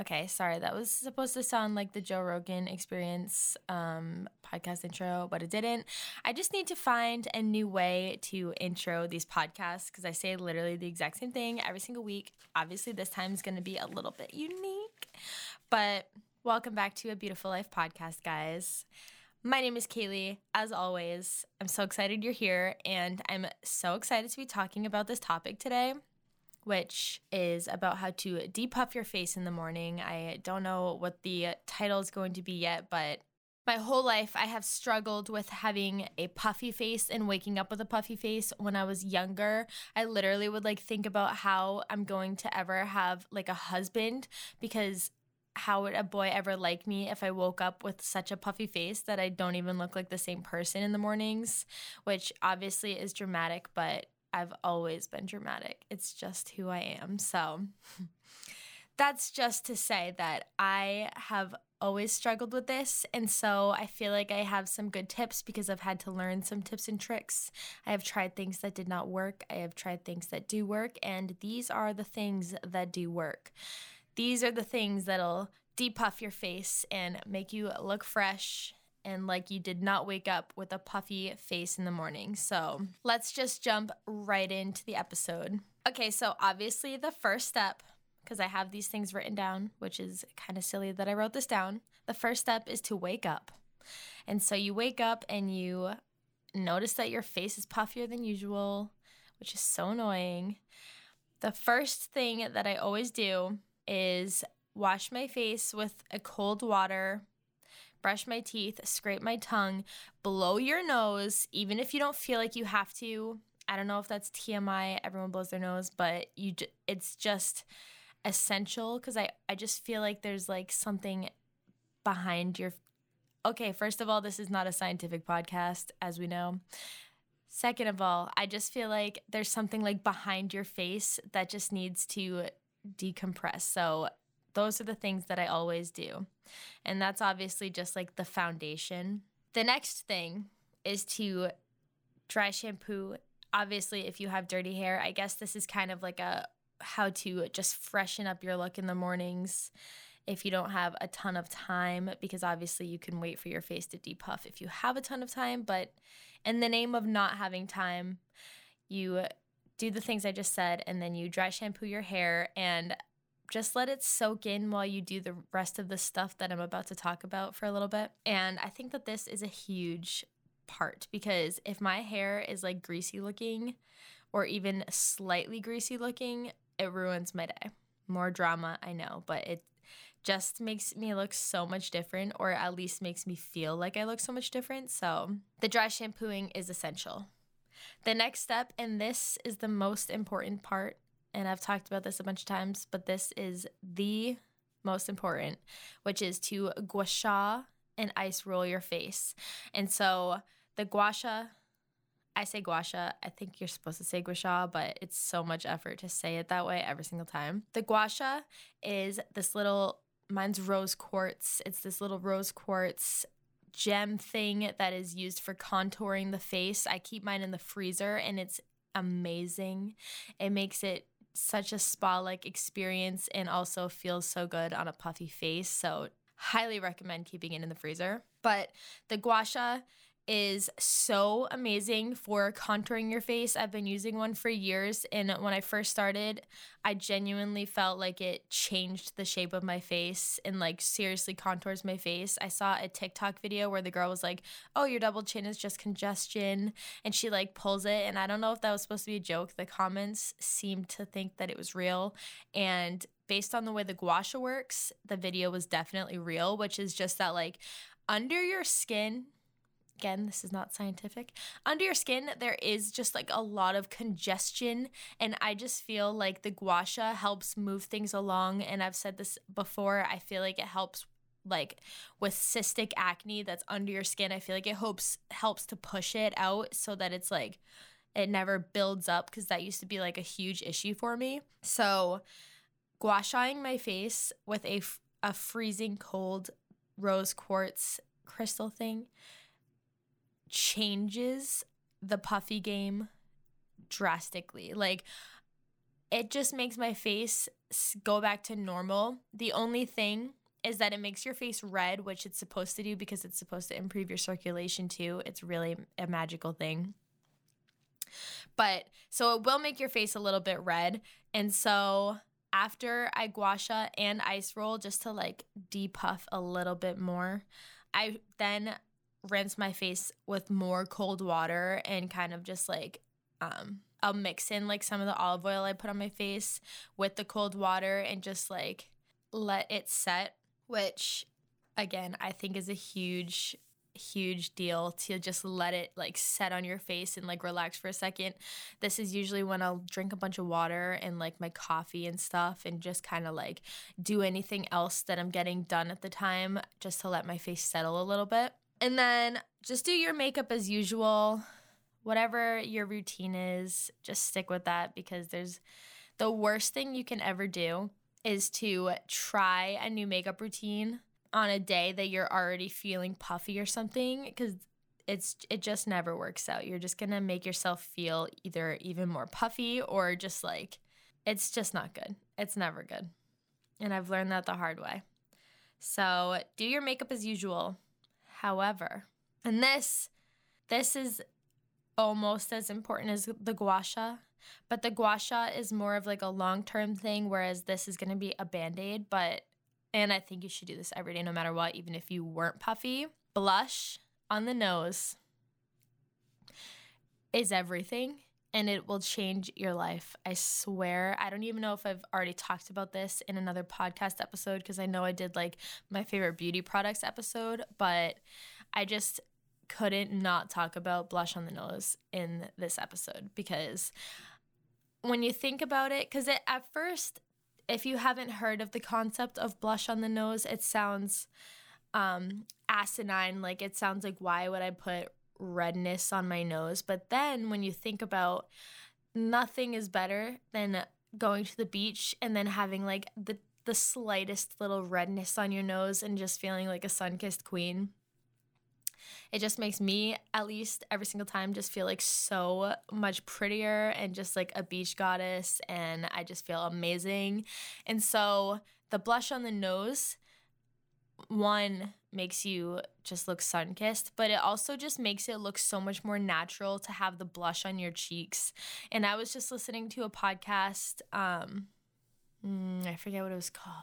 Okay, sorry. That was supposed to sound like the Joe Rogan experience um, podcast intro, but it didn't. I just need to find a new way to intro these podcasts because I say literally the exact same thing every single week. Obviously, this time is going to be a little bit unique, but welcome back to a Beautiful Life podcast, guys. My name is Kaylee. As always, I'm so excited you're here, and I'm so excited to be talking about this topic today which is about how to depuff your face in the morning. I don't know what the title is going to be yet, but my whole life I have struggled with having a puffy face and waking up with a puffy face when I was younger. I literally would like think about how I'm going to ever have like a husband because how would a boy ever like me if I woke up with such a puffy face that I don't even look like the same person in the mornings, which obviously is dramatic, but I've always been dramatic. It's just who I am. So that's just to say that I have always struggled with this. And so I feel like I have some good tips because I've had to learn some tips and tricks. I have tried things that did not work, I have tried things that do work, and these are the things that do work. These are the things that'll depuff your face and make you look fresh and like you did not wake up with a puffy face in the morning. So let's just jump right into the episode. Okay, so obviously, the first step, because I have these things written down, which is kind of silly that I wrote this down. The first step is to wake up. And so you wake up and you notice that your face is puffier than usual, which is so annoying. The first thing that I always do is wash my face with a cold water brush my teeth, scrape my tongue, blow your nose, even if you don't feel like you have to. I don't know if that's TMI, everyone blows their nose, but you j- it's just essential cuz I I just feel like there's like something behind your Okay, first of all, this is not a scientific podcast as we know. Second of all, I just feel like there's something like behind your face that just needs to decompress. So those are the things that I always do. And that's obviously just like the foundation. The next thing is to dry shampoo. Obviously, if you have dirty hair, I guess this is kind of like a how to just freshen up your look in the mornings if you don't have a ton of time because obviously you can wait for your face to depuff if you have a ton of time, but in the name of not having time, you do the things I just said and then you dry shampoo your hair and just let it soak in while you do the rest of the stuff that I'm about to talk about for a little bit. And I think that this is a huge part because if my hair is like greasy looking or even slightly greasy looking, it ruins my day. More drama, I know, but it just makes me look so much different, or at least makes me feel like I look so much different. So, the dry shampooing is essential. The next step, and this is the most important part, and I've talked about this a bunch of times, but this is the most important, which is to gua sha and ice roll your face. And so the gua sha, I say gua sha, I think you're supposed to say gua sha, but it's so much effort to say it that way every single time. The gua sha is this little, mine's rose quartz. It's this little rose quartz gem thing that is used for contouring the face. I keep mine in the freezer and it's amazing. It makes it such a spa like experience and also feels so good on a puffy face. So, highly recommend keeping it in the freezer. But the gua sha is so amazing for contouring your face. I've been using one for years, and when I first started, I genuinely felt like it changed the shape of my face and like seriously contours my face. I saw a TikTok video where the girl was like, "Oh, your double chin is just congestion," and she like pulls it, and I don't know if that was supposed to be a joke. The comments seemed to think that it was real, and based on the way the gua sha works, the video was definitely real, which is just that like under your skin again, this is not scientific. Under your skin, there is just like a lot of congestion. And I just feel like the gua sha helps move things along. And I've said this before, I feel like it helps like with cystic acne that's under your skin. I feel like it helps helps to push it out so that it's like it never builds up because that used to be like a huge issue for me. So, gua shaing my face with a, a freezing cold rose quartz crystal thing changes the puffy game drastically. Like, it just makes my face go back to normal. The only thing is that it makes your face red, which it's supposed to do because it's supposed to improve your circulation too. It's really a magical thing. But so it will make your face a little bit red. And so after I guasha and ice roll just to like depuff a little bit more, I then rinse my face with more cold water and kind of just like um I'll mix in like some of the olive oil I put on my face with the cold water and just like let it set, which again, I think is a huge huge deal to just let it like set on your face and like relax for a second. This is usually when I'll drink a bunch of water and like my coffee and stuff and just kind of like do anything else that I'm getting done at the time just to let my face settle a little bit. And then just do your makeup as usual. Whatever your routine is, just stick with that because there's the worst thing you can ever do is to try a new makeup routine on a day that you're already feeling puffy or something because it's it just never works out. You're just going to make yourself feel either even more puffy or just like it's just not good. It's never good. And I've learned that the hard way. So, do your makeup as usual. However, and this this is almost as important as the gua sha, but the gua sha is more of like a long-term thing whereas this is going to be a band-aid, but and I think you should do this every day no matter what, even if you weren't puffy. Blush on the nose is everything and it will change your life. I swear. I don't even know if I've already talked about this in another podcast episode because I know I did like my favorite beauty products episode, but I just couldn't not talk about blush on the nose in this episode because when you think about it, because at first if you haven't heard of the concept of blush on the nose, it sounds um, asinine. Like it sounds like, why would I put redness on my nose? But then when you think about nothing is better than going to the beach and then having like the the slightest little redness on your nose and just feeling like a sun-kissed queen. It just makes me, at least every single time, just feel like so much prettier and just like a beach goddess. And I just feel amazing. And so the blush on the nose, one makes you just look sun kissed, but it also just makes it look so much more natural to have the blush on your cheeks. And I was just listening to a podcast. Um, Mm, I forget what it was called.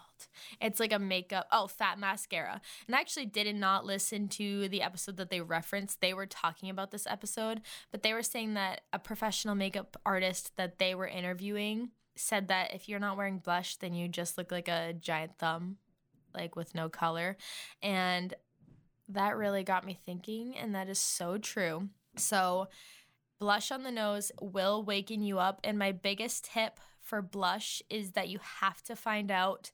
It's like a makeup, oh, fat mascara. And I actually did not listen to the episode that they referenced. They were talking about this episode, but they were saying that a professional makeup artist that they were interviewing said that if you're not wearing blush, then you just look like a giant thumb, like with no color. And that really got me thinking, and that is so true. So, blush on the nose will waken you up. And my biggest tip for blush is that you have to find out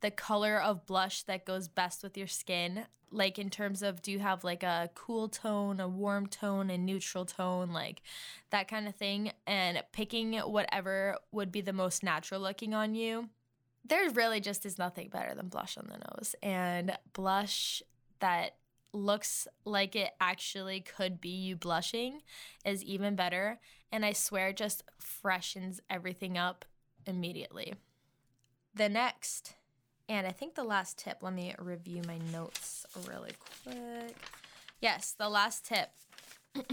the color of blush that goes best with your skin. Like, in terms of do you have like a cool tone, a warm tone, a neutral tone, like that kind of thing, and picking whatever would be the most natural looking on you. There really just is nothing better than blush on the nose. And blush that looks like it actually could be you blushing is even better. And I swear, just freshens everything up immediately. The next, and I think the last tip, let me review my notes really quick. Yes, the last tip,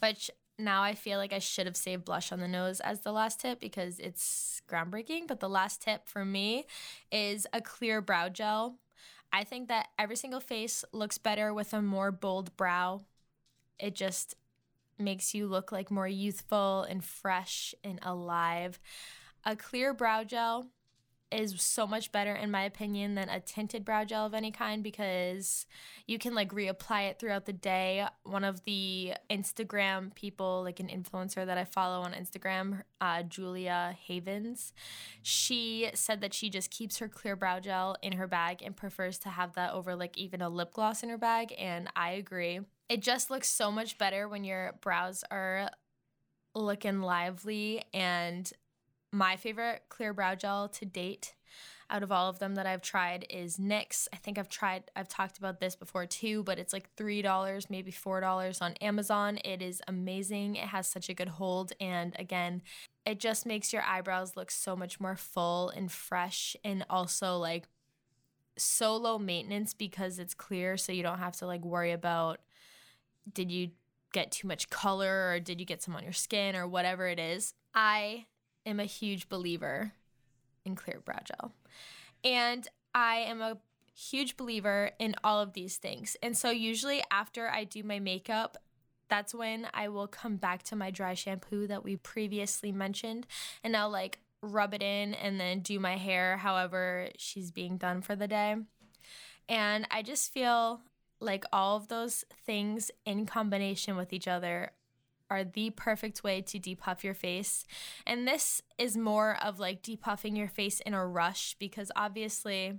which now I feel like I should have saved blush on the nose as the last tip because it's groundbreaking. But the last tip for me is a clear brow gel. I think that every single face looks better with a more bold brow. It just makes you look like more youthful and fresh and alive. A clear brow gel is so much better in my opinion than a tinted brow gel of any kind because you can like reapply it throughout the day. One of the Instagram people, like an influencer that I follow on Instagram, uh, Julia Havens, she said that she just keeps her clear brow gel in her bag and prefers to have that over like even a lip gloss in her bag. And I agree. It just looks so much better when your brows are looking lively and my favorite clear brow gel to date out of all of them that I've tried is NYX. I think I've tried, I've talked about this before too, but it's like $3, maybe $4 on Amazon. It is amazing. It has such a good hold. And again, it just makes your eyebrows look so much more full and fresh and also like so low maintenance because it's clear. So you don't have to like worry about did you get too much color or did you get some on your skin or whatever it is. I am a huge believer in clear brow gel. And I am a huge believer in all of these things. And so usually after I do my makeup, that's when I will come back to my dry shampoo that we previously mentioned and I'll like rub it in and then do my hair however she's being done for the day. And I just feel like all of those things in combination with each other are the perfect way to depuff your face. And this is more of like depuffing your face in a rush because obviously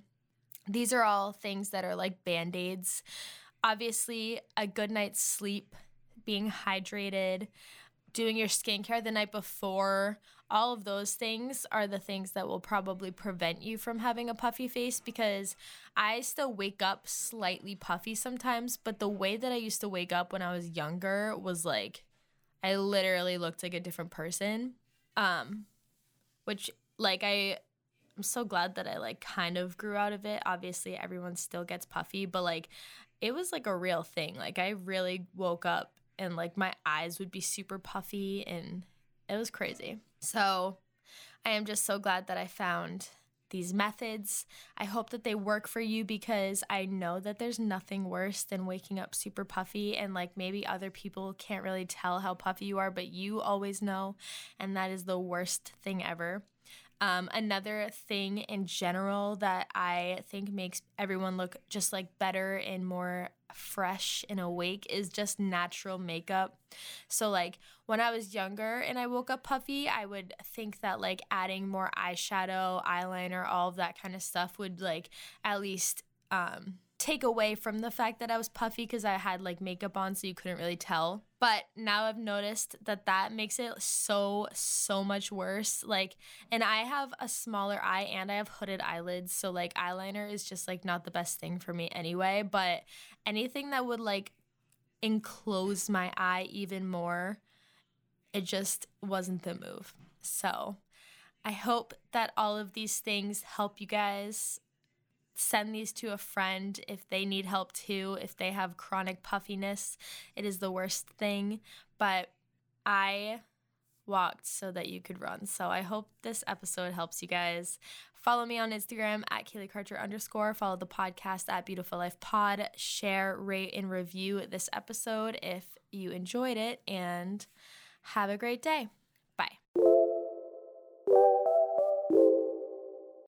these are all things that are like band aids. Obviously, a good night's sleep, being hydrated, doing your skincare the night before, all of those things are the things that will probably prevent you from having a puffy face because I still wake up slightly puffy sometimes, but the way that I used to wake up when I was younger was like I literally looked like a different person. Um which like I I'm so glad that I like kind of grew out of it. Obviously, everyone still gets puffy, but like it was like a real thing. Like I really woke up and like my eyes would be super puffy and it was crazy. So I am just so glad that I found these methods. I hope that they work for you because I know that there's nothing worse than waking up super puffy and like maybe other people can't really tell how puffy you are, but you always know. And that is the worst thing ever. Um, another thing in general that I think makes everyone look just like better and more fresh and awake is just natural makeup. So, like when I was younger and I woke up puffy, I would think that like adding more eyeshadow, eyeliner, all of that kind of stuff would like at least um, take away from the fact that I was puffy because I had like makeup on so you couldn't really tell. But now I've noticed that that makes it so, so much worse. Like, and I have a smaller eye and I have hooded eyelids. So, like, eyeliner is just like not the best thing for me anyway. But anything that would like enclose my eye even more, it just wasn't the move. So, I hope that all of these things help you guys send these to a friend if they need help too, if they have chronic puffiness. It is the worst thing, but I walked so that you could run. So I hope this episode helps you guys. Follow me on Instagram at Kaylee Karcher underscore. Follow the podcast at Beautiful Life Pod. Share, rate, and review this episode if you enjoyed it. And have a great day.